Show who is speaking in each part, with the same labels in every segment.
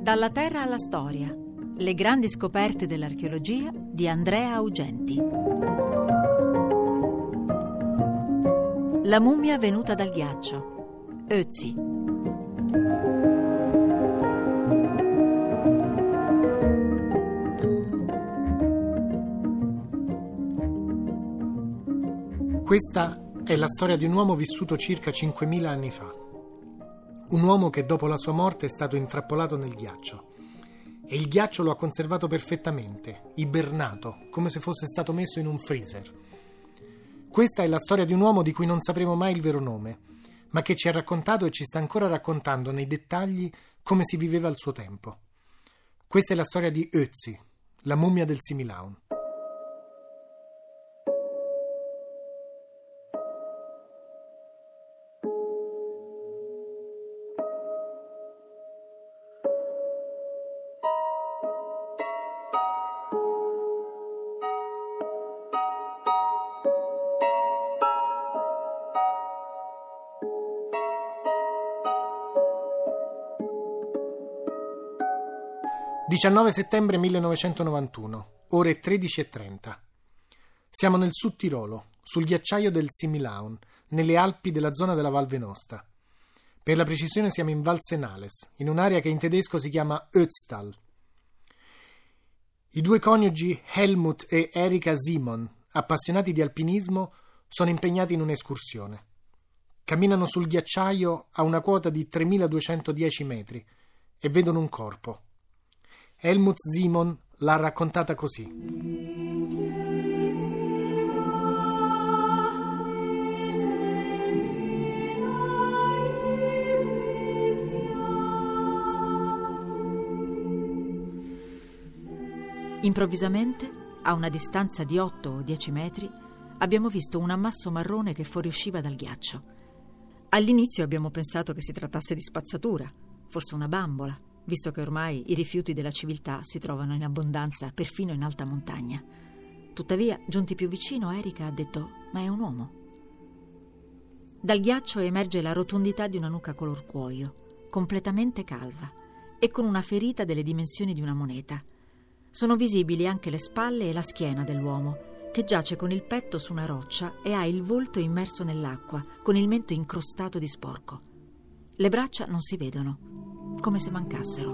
Speaker 1: Dalla terra alla storia. Le grandi scoperte dell'archeologia di Andrea Augenti. La mummia venuta dal ghiaccio. Ötzi.
Speaker 2: Questa è la storia di un uomo vissuto circa 5.000 anni fa. Un uomo che dopo la sua morte è stato intrappolato nel ghiaccio. E il ghiaccio lo ha conservato perfettamente, ibernato, come se fosse stato messo in un freezer. Questa è la storia di un uomo di cui non sapremo mai il vero nome, ma che ci ha raccontato e ci sta ancora raccontando nei dettagli come si viveva al suo tempo. Questa è la storia di Ötzi, la mummia del Similaun. 19 settembre 1991, ore 13.30. Siamo nel Sud Tirolo, sul ghiacciaio del Similaun, nelle Alpi della zona della Val Venosta. Per la precisione siamo in Val Senales, in un'area che in tedesco si chiama Ötztal. I due coniugi Helmut e Erika Simon, appassionati di alpinismo, sono impegnati in un'escursione. Camminano sul ghiacciaio a una quota di 3210 metri e vedono un corpo Helmut Simon l'ha raccontata così.
Speaker 1: Improvvisamente, a una distanza di 8 o 10 metri, abbiamo visto un ammasso marrone che fuoriusciva dal ghiaccio. All'inizio abbiamo pensato che si trattasse di spazzatura, forse una bambola, visto che ormai i rifiuti della civiltà si trovano in abbondanza perfino in alta montagna. Tuttavia, giunti più vicino, Erika ha detto: Ma è un uomo. Dal ghiaccio emerge la rotondità di una nuca color cuoio, completamente calva e con una ferita delle dimensioni di una moneta. Sono visibili anche le spalle e la schiena dell'uomo, che giace con il petto su una roccia e ha il volto immerso nell'acqua, con il mento incrostato di sporco. Le braccia non si vedono come se mancassero.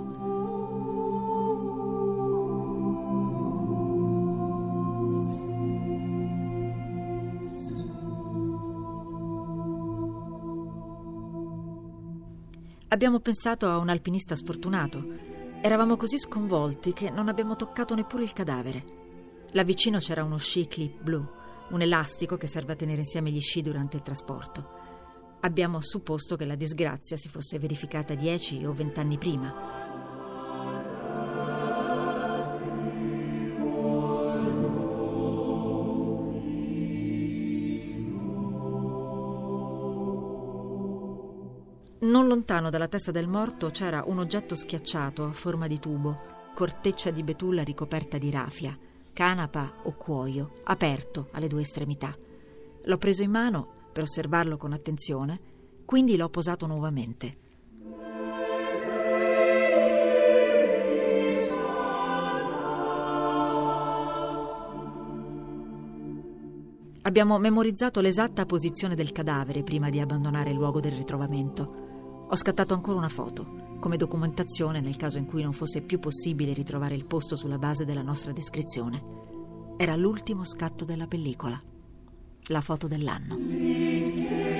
Speaker 1: Abbiamo pensato a un alpinista sfortunato. Eravamo così sconvolti che non abbiamo toccato neppure il cadavere. Là vicino c'era uno sci clip blu, un elastico che serve a tenere insieme gli sci durante il trasporto. Abbiamo supposto che la disgrazia si fosse verificata dieci o vent'anni prima. Non lontano dalla testa del morto c'era un oggetto schiacciato a forma di tubo, corteccia di betulla ricoperta di rafia, canapa o cuoio, aperto alle due estremità. L'ho preso in mano per osservarlo con attenzione, quindi l'ho posato nuovamente. Abbiamo memorizzato l'esatta posizione del cadavere prima di abbandonare il luogo del ritrovamento. Ho scattato ancora una foto, come documentazione nel caso in cui non fosse più possibile ritrovare il posto sulla base della nostra descrizione. Era l'ultimo scatto della pellicola la foto dell'anno.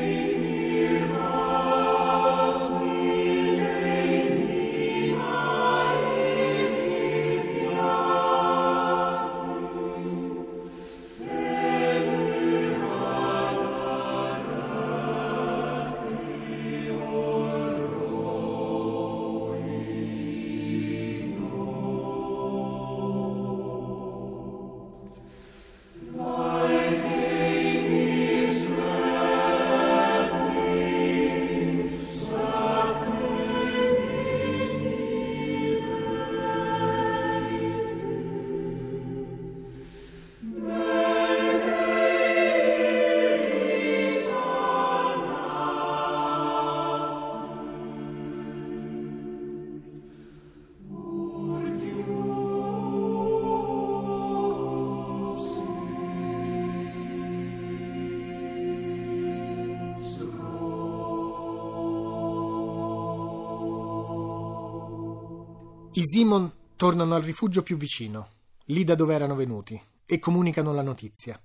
Speaker 2: I Simon tornano al rifugio più vicino, lì da dove erano venuti, e comunicano la notizia.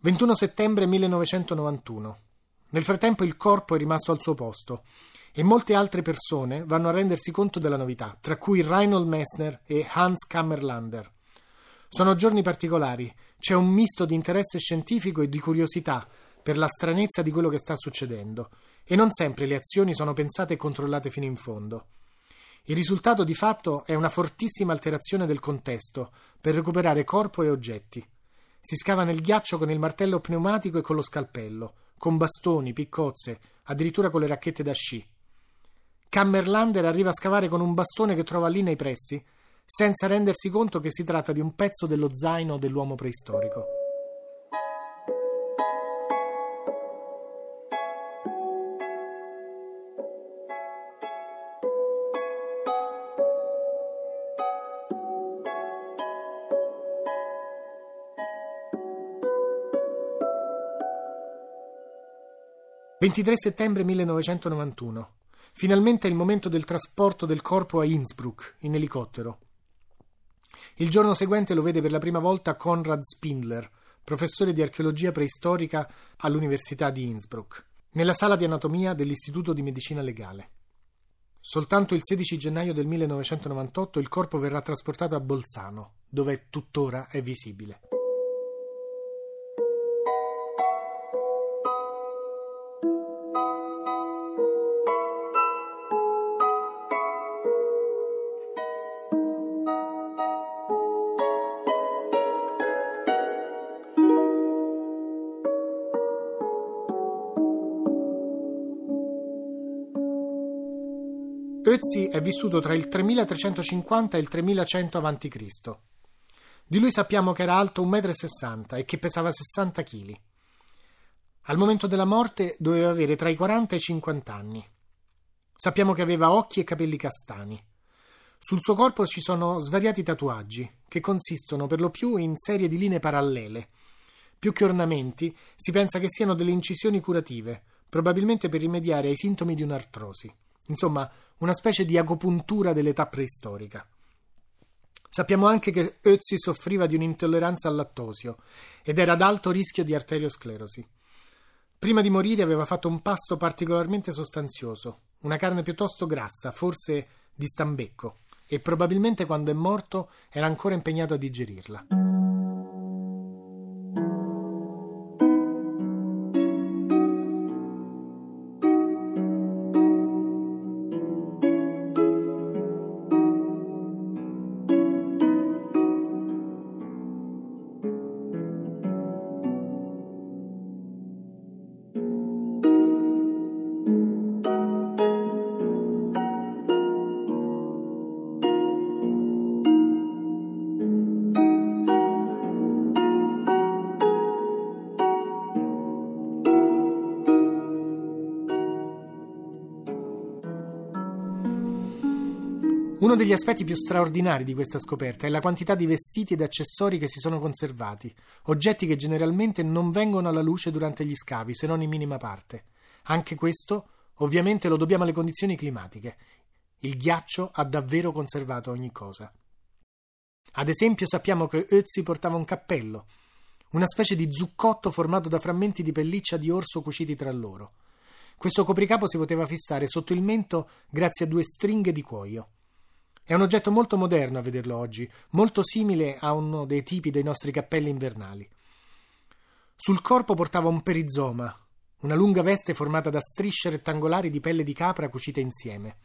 Speaker 2: 21 settembre 1991. Nel frattempo il corpo è rimasto al suo posto e molte altre persone vanno a rendersi conto della novità, tra cui Reinhold Messner e Hans Kammerlander. Sono giorni particolari, c'è un misto di interesse scientifico e di curiosità per la stranezza di quello che sta succedendo, e non sempre le azioni sono pensate e controllate fino in fondo. Il risultato di fatto è una fortissima alterazione del contesto per recuperare corpo e oggetti. Si scava nel ghiaccio con il martello pneumatico e con lo scalpello, con bastoni, piccozze, addirittura con le racchette da sci. Kammerlander arriva a scavare con un bastone che trova lì nei pressi, senza rendersi conto che si tratta di un pezzo dello zaino dell'uomo preistorico. «23 settembre 1991. Finalmente è il momento del trasporto del corpo a Innsbruck in elicottero. Il giorno seguente lo vede per la prima volta Konrad Spindler, professore di archeologia preistorica all'Università di Innsbruck, nella sala di anatomia dell'Istituto di Medicina Legale. Soltanto il 16 gennaio del 1998 il corpo verrà trasportato a Bolzano, dove tuttora è visibile. 'Ötzi è vissuto tra il 3350 e il 3100 a.C. Di lui sappiamo che era alto 1,60 m e che pesava 60 kg. Al momento della morte doveva avere tra i 40 e i 50 anni. Sappiamo che aveva occhi e capelli castani. Sul suo corpo ci sono svariati tatuaggi, che consistono per lo più in serie di linee parallele. Più che ornamenti, si pensa che siano delle incisioni curative, probabilmente per rimediare ai sintomi di un'artrosi. Insomma, una specie di agopuntura dell'età preistorica. Sappiamo anche che Ötzi soffriva di un'intolleranza al lattosio ed era ad alto rischio di arteriosclerosi. Prima di morire aveva fatto un pasto particolarmente sostanzioso, una carne piuttosto grassa, forse di stambecco, e probabilmente quando è morto era ancora impegnato a digerirla. Uno degli aspetti più straordinari di questa scoperta è la quantità di vestiti ed accessori che si sono conservati, oggetti che generalmente non vengono alla luce durante gli scavi, se non in minima parte. Anche questo, ovviamente, lo dobbiamo alle condizioni climatiche. Il ghiaccio ha davvero conservato ogni cosa. Ad esempio, sappiamo che Ötzi portava un cappello, una specie di zuccotto formato da frammenti di pelliccia di orso cuciti tra loro. Questo copricapo si poteva fissare sotto il mento grazie a due stringhe di cuoio. È un oggetto molto moderno a vederlo oggi, molto simile a uno dei tipi dei nostri cappelli invernali. Sul corpo portava un perizoma, una lunga veste formata da strisce rettangolari di pelle di capra cucite insieme.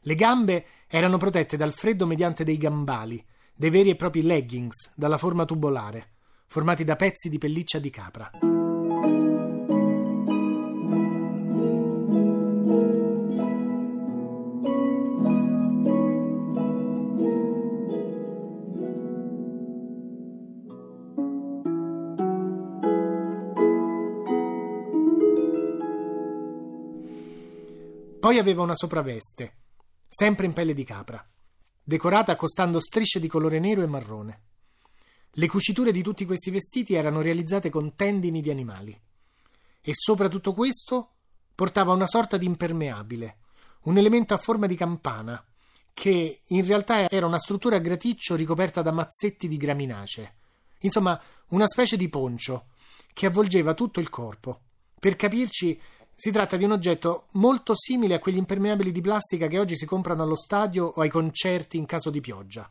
Speaker 2: Le gambe erano protette dal freddo mediante dei gambali, dei veri e propri leggings dalla forma tubolare, formati da pezzi di pelliccia di capra. Poi aveva una sopravveste, sempre in pelle di capra, decorata accostando strisce di colore nero e marrone. Le cuciture di tutti questi vestiti erano realizzate con tendini di animali. E sopra tutto questo portava una sorta di impermeabile, un elemento a forma di campana, che in realtà era una struttura a graticcio ricoperta da mazzetti di graminacee. Insomma, una specie di poncio che avvolgeva tutto il corpo. Per capirci, si tratta di un oggetto molto simile a quegli impermeabili di plastica che oggi si comprano allo stadio o ai concerti in caso di pioggia.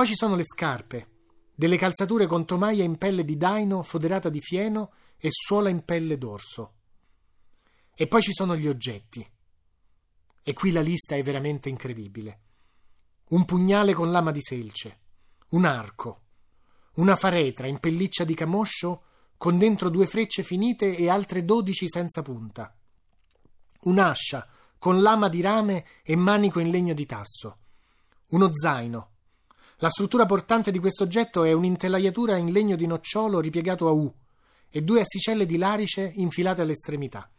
Speaker 2: Poi ci sono le scarpe, delle calzature con tomaia in pelle di daino foderata di fieno e suola in pelle d'orso. E poi ci sono gli oggetti. E qui la lista è veramente incredibile. Un pugnale con lama di selce, un arco, una faretra in pelliccia di camoscio con dentro due frecce finite e altre dodici senza punta, un'ascia con lama di rame e manico in legno di tasso, uno zaino la struttura portante di questo oggetto è un'intelaiatura in legno di nocciolo ripiegato a U e due assicelle di larice infilate all'estremità.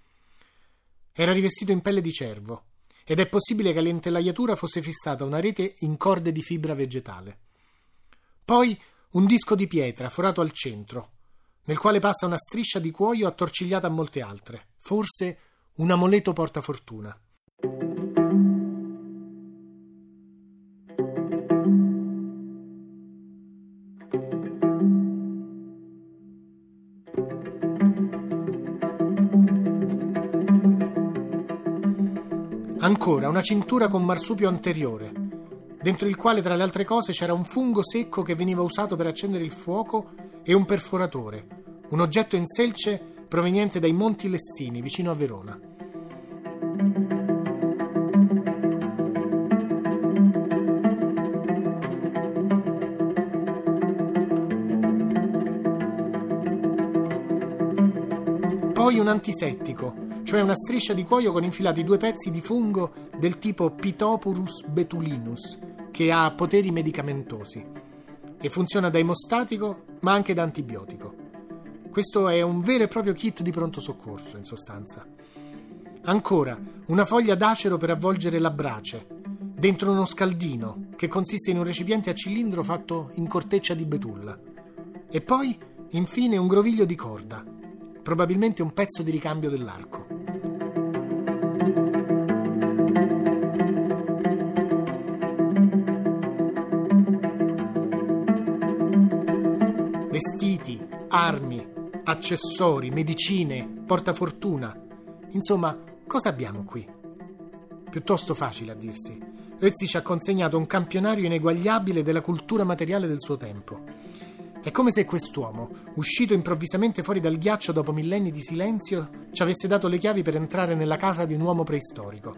Speaker 2: Era rivestito in pelle di cervo ed è possibile che all'intelaiatura fosse fissata una rete in corde di fibra vegetale. Poi un disco di pietra forato al centro, nel quale passa una striscia di cuoio attorcigliata a molte altre, forse un amuleto portafortuna. Ancora una cintura con marsupio anteriore, dentro il quale tra le altre cose c'era un fungo secco che veniva usato per accendere il fuoco e un perforatore, un oggetto in selce proveniente dai Monti Lessini, vicino a Verona. Poi un antisettico, cioè una striscia di cuoio con infilati due pezzi di fungo del tipo Pitopurus betulinus, che ha poteri medicamentosi e funziona da emostatico ma anche da antibiotico. Questo è un vero e proprio kit di pronto soccorso, in sostanza. Ancora, una foglia d'acero per avvolgere la brace, dentro uno scaldino, che consiste in un recipiente a cilindro fatto in corteccia di betulla. E poi, infine, un groviglio di corda, probabilmente un pezzo di ricambio dell'arco. Vestiti, armi, accessori, medicine, portafortuna. Insomma, cosa abbiamo qui? Piuttosto facile a dirsi. Ezzi ci ha consegnato un campionario ineguagliabile della cultura materiale del suo tempo. È come se quest'uomo, uscito improvvisamente fuori dal ghiaccio dopo millenni di silenzio, ci avesse dato le chiavi per entrare nella casa di un uomo preistorico.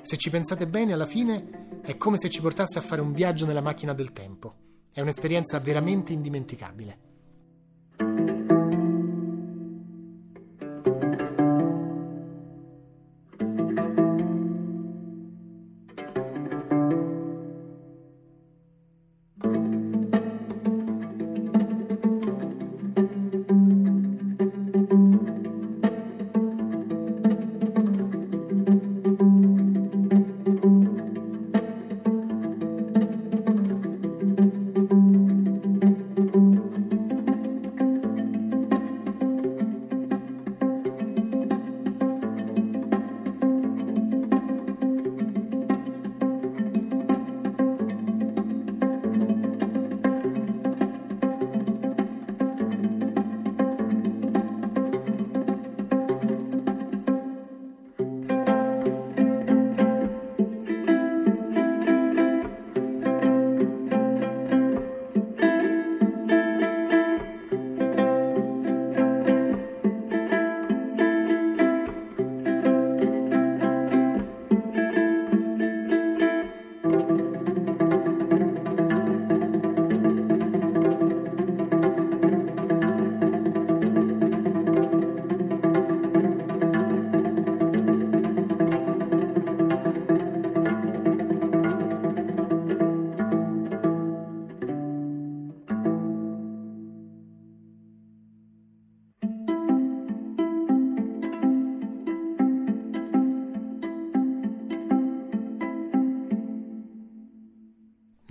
Speaker 2: Se ci pensate bene, alla fine è come se ci portasse a fare un viaggio nella macchina del tempo. È un'esperienza veramente indimenticabile.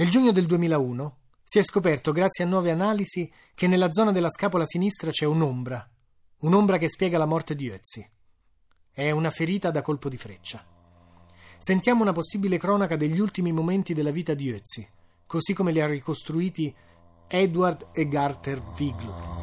Speaker 2: Nel giugno del 2001 si è scoperto, grazie a nuove analisi, che nella zona della scapola sinistra c'è un'ombra, un'ombra che spiega la morte di Ötzi. È una ferita da colpo di freccia. Sentiamo una possibile cronaca degli ultimi momenti della vita di Ötzi, così come li ha ricostruiti Edward e Garter Wiglur.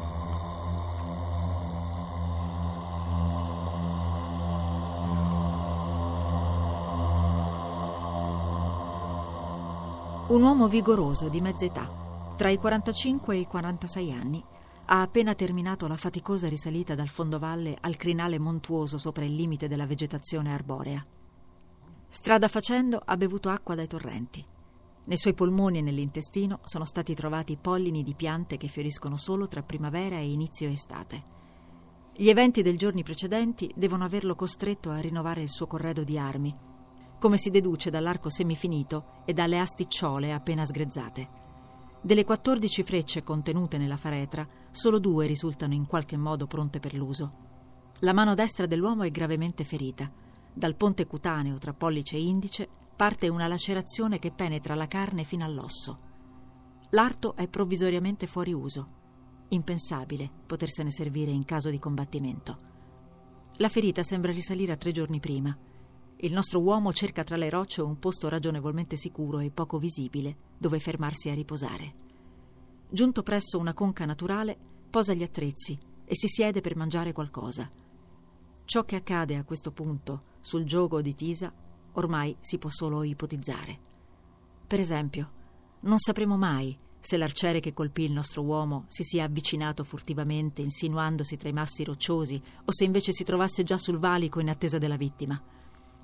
Speaker 1: Un uomo vigoroso di mezza età, tra i 45 e i 46 anni, ha appena terminato la faticosa risalita dal fondovalle al crinale montuoso sopra il limite della vegetazione arborea. Strada facendo ha bevuto acqua dai torrenti. Nei suoi polmoni e nell'intestino sono stati trovati pollini di piante che fioriscono solo tra primavera e inizio estate. Gli eventi dei giorni precedenti devono averlo costretto a rinnovare il suo corredo di armi, come si deduce dall'arco semifinito e dalle asticciole appena sgrezzate. Delle 14 frecce contenute nella faretra, solo due risultano in qualche modo pronte per l'uso. La mano destra dell'uomo è gravemente ferita. Dal ponte cutaneo tra pollice e indice parte una lacerazione che penetra la carne fino all'osso. L'arto è provvisoriamente fuori uso. Impensabile potersene servire in caso di combattimento. La ferita sembra risalire a tre giorni prima. Il nostro uomo cerca tra le rocce un posto ragionevolmente sicuro e poco visibile dove fermarsi a riposare. Giunto presso una conca naturale, posa gli attrezzi e si siede per mangiare qualcosa. Ciò che accade a questo punto sul gioco di Tisa ormai si può solo ipotizzare. Per esempio, non sapremo mai se l'arciere che colpì il nostro uomo si sia avvicinato furtivamente, insinuandosi tra i massi rocciosi, o se invece si trovasse già sul valico in attesa della vittima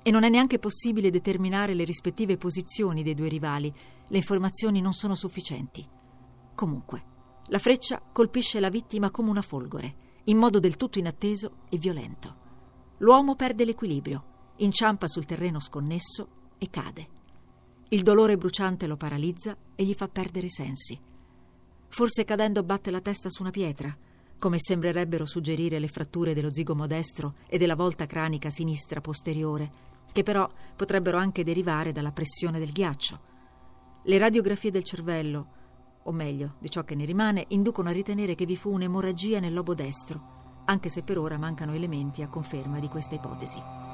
Speaker 1: e non è neanche possibile determinare le rispettive posizioni dei due rivali. Le informazioni non sono sufficienti. Comunque, la freccia colpisce la vittima come una folgore, in modo del tutto inatteso e violento. L'uomo perde l'equilibrio, inciampa sul terreno sconnesso e cade. Il dolore bruciante lo paralizza e gli fa perdere i sensi. Forse cadendo batte la testa su una pietra, come sembrerebbero suggerire le fratture dello zigomo destro e della volta cranica sinistra posteriore, che però potrebbero anche derivare dalla pressione del ghiaccio. Le radiografie del cervello, o meglio, di ciò che ne rimane, inducono a ritenere che vi fu un'emorragia nel lobo destro, anche se per ora mancano elementi a conferma di questa ipotesi.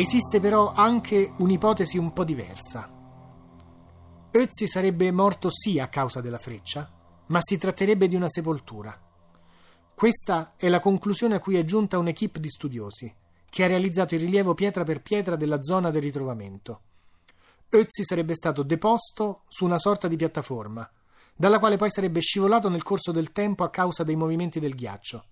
Speaker 2: Esiste però anche un'ipotesi un po' diversa. Ötzi sarebbe morto sì a causa della freccia, ma si tratterebbe di una sepoltura. Questa è la conclusione a cui è giunta un'equipe di studiosi, che ha realizzato il rilievo pietra per pietra della zona del ritrovamento. Ötzi sarebbe stato deposto su una sorta di piattaforma, dalla quale poi sarebbe scivolato nel corso del tempo a causa dei movimenti del ghiaccio.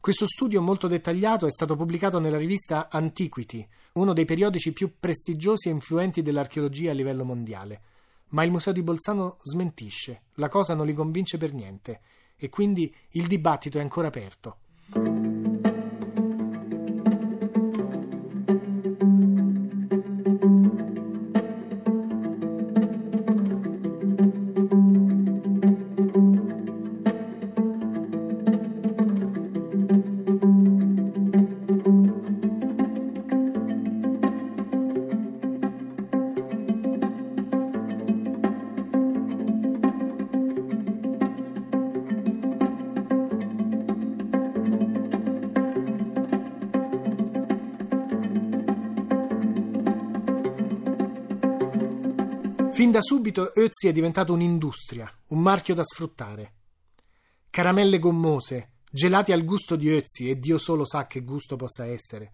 Speaker 2: Questo studio molto dettagliato è stato pubblicato nella rivista Antiquity, uno dei periodici più prestigiosi e influenti dell'archeologia a livello mondiale. Ma il Museo di Bolzano smentisce, la cosa non li convince per niente e quindi il dibattito è ancora aperto. Fin da subito Ötzi è diventato un'industria, un marchio da sfruttare. Caramelle gommose, gelati al gusto di Ötzi, e Dio solo sa che gusto possa essere.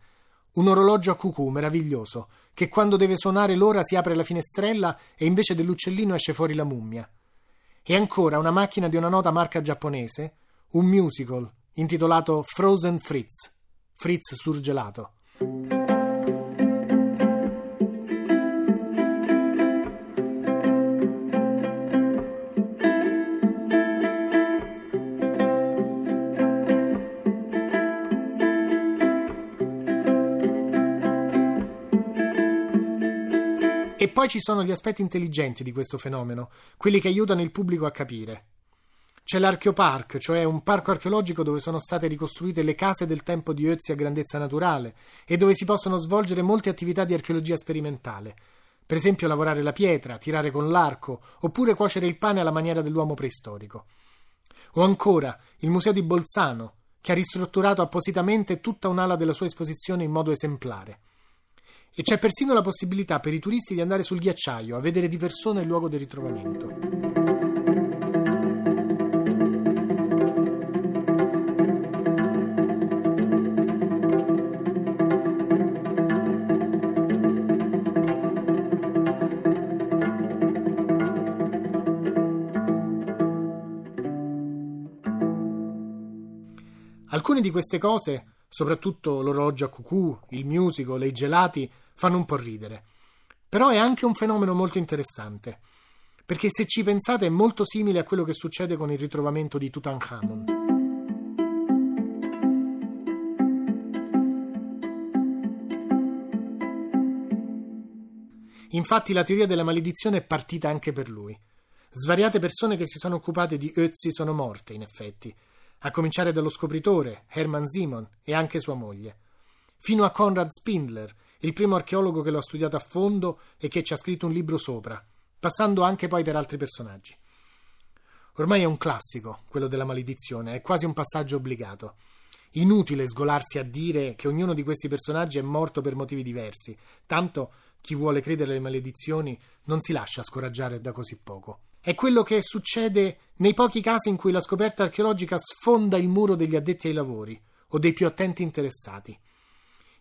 Speaker 2: Un orologio a cucù meraviglioso, che quando deve suonare l'ora si apre la finestrella e invece dell'uccellino esce fuori la mummia. E ancora una macchina di una nota marca giapponese, un musical intitolato Frozen Fritz, Fritz surgelato. Poi ci sono gli aspetti intelligenti di questo fenomeno, quelli che aiutano il pubblico a capire. C'è l'Archeopark, cioè un parco archeologico dove sono state ricostruite le case del tempo di Ötzi a grandezza naturale e dove si possono svolgere molte attività di archeologia sperimentale. Per esempio lavorare la pietra, tirare con l'arco, oppure cuocere il pane alla maniera dell'uomo preistorico. O ancora il Museo di Bolzano, che ha ristrutturato appositamente tutta un'ala della sua esposizione in modo esemplare. E c'è persino la possibilità per i turisti di andare sul ghiacciaio a vedere di persona il luogo del ritrovamento. Alcune di queste cose, soprattutto l'orologio a cucù, il musical e i gelati, fanno un po' ridere. Però è anche un fenomeno molto interessante, perché se ci pensate è molto simile a quello che succede con il ritrovamento di Tutankhamon. Infatti la teoria della maledizione è partita anche per lui. Svariate persone che si sono occupate di Ötzi sono morte, in effetti, a cominciare dallo scopritore, Hermann Simon, e anche sua moglie, fino a Konrad Spindler, il primo archeologo che lo ha studiato a fondo e che ci ha scritto un libro sopra, passando anche poi per altri personaggi. Ormai è un classico, quello della maledizione, è quasi un passaggio obbligato. Inutile sgolarsi a dire che ognuno di questi personaggi è morto per motivi diversi, tanto chi vuole credere alle maledizioni non si lascia scoraggiare da così poco. È quello che succede nei pochi casi in cui la scoperta archeologica sfonda il muro degli addetti ai lavori o dei più attenti interessati.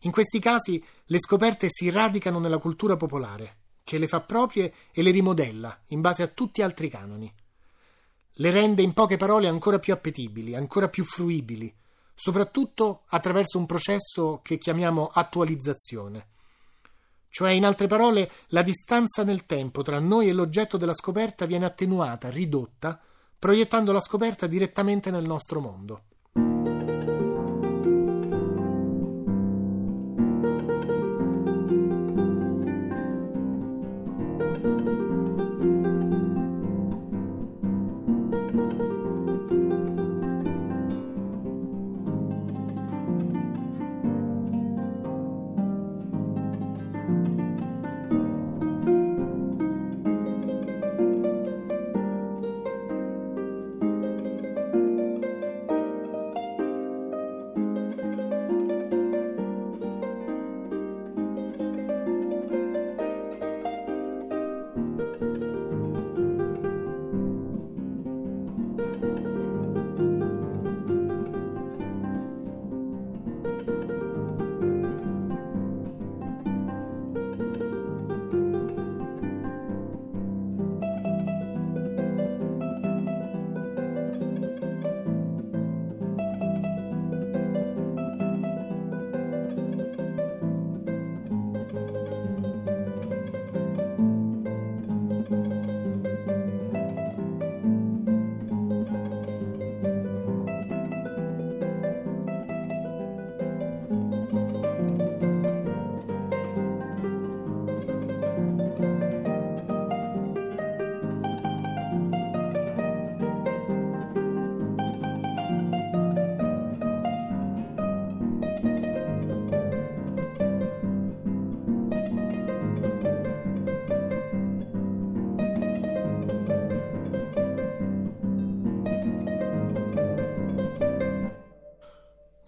Speaker 2: In questi casi le scoperte si radicano nella cultura popolare, che le fa proprie e le rimodella in base a tutti altri canoni. Le rende in poche parole ancora più appetibili, ancora più fruibili, soprattutto attraverso un processo che chiamiamo attualizzazione. Cioè, in altre parole, la distanza nel tempo tra noi e l'oggetto della scoperta viene attenuata, ridotta, proiettando la scoperta direttamente nel nostro mondo.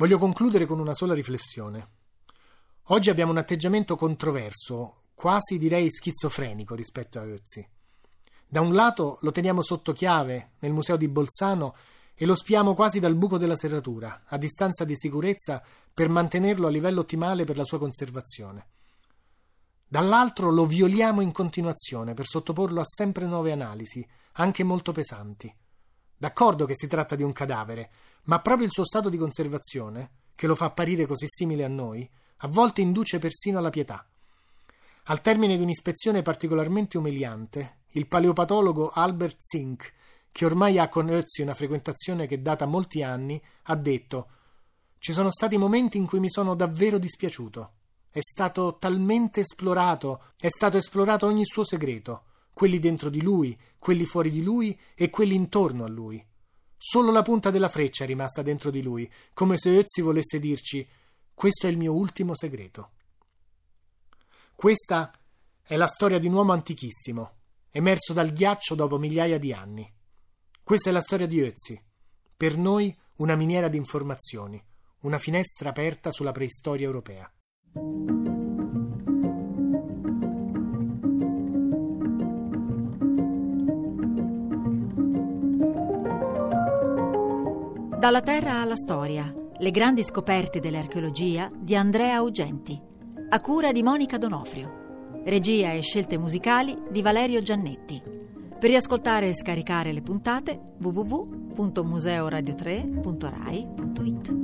Speaker 2: Voglio concludere con una sola riflessione. Oggi abbiamo un atteggiamento controverso, quasi direi schizofrenico rispetto a Ötzi. Da un lato lo teniamo sotto chiave nel museo di Bolzano e lo spiamo quasi dal buco della serratura, a distanza di sicurezza, per mantenerlo a livello ottimale per la sua conservazione. Dall'altro lo violiamo in continuazione per sottoporlo a sempre nuove analisi, anche molto pesanti. D'accordo che si tratta di un cadavere, ma proprio il suo stato di conservazione, che lo fa apparire così simile a noi, a volte induce persino alla pietà. Al termine di un'ispezione particolarmente umiliante, il paleopatologo Albert Zink, che ormai ha con Ötzi una frequentazione che data molti anni, ha detto: Ci sono stati momenti in cui mi sono davvero dispiaciuto. è stato talmente esplorato, è stato esplorato ogni suo segreto, quelli dentro di lui, quelli fuori di lui e quelli intorno a lui. Solo la punta della freccia è rimasta dentro di lui, come se Ötzi volesse dirci: Questo è il mio ultimo segreto. Questa è la storia di un uomo antichissimo, emerso dal ghiaccio dopo migliaia di anni. Questa è la storia di Ötzi. Per noi una miniera di informazioni, una finestra aperta sulla preistoria europea.
Speaker 1: Dalla terra alla storia, le grandi scoperte dell'archeologia di Andrea Augenti, a cura di Monica Donofrio, regia e scelte musicali di Valerio Giannetti. Per riascoltare e scaricare le puntate www.museoradio3.rai.it